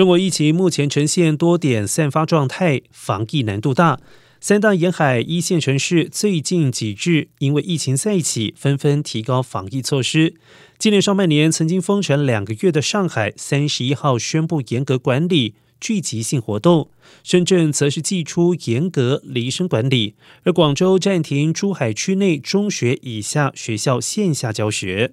中国疫情目前呈现多点散发状态，防疫难度大。三大沿海一线城市最近几日因为疫情在一起，纷纷提高防疫措施。今年上半年曾经封城两个月的上海，三十一号宣布严格管理聚集性活动；深圳则是祭出严格离身管理，而广州暂停珠海区内中学以下学校线下教学。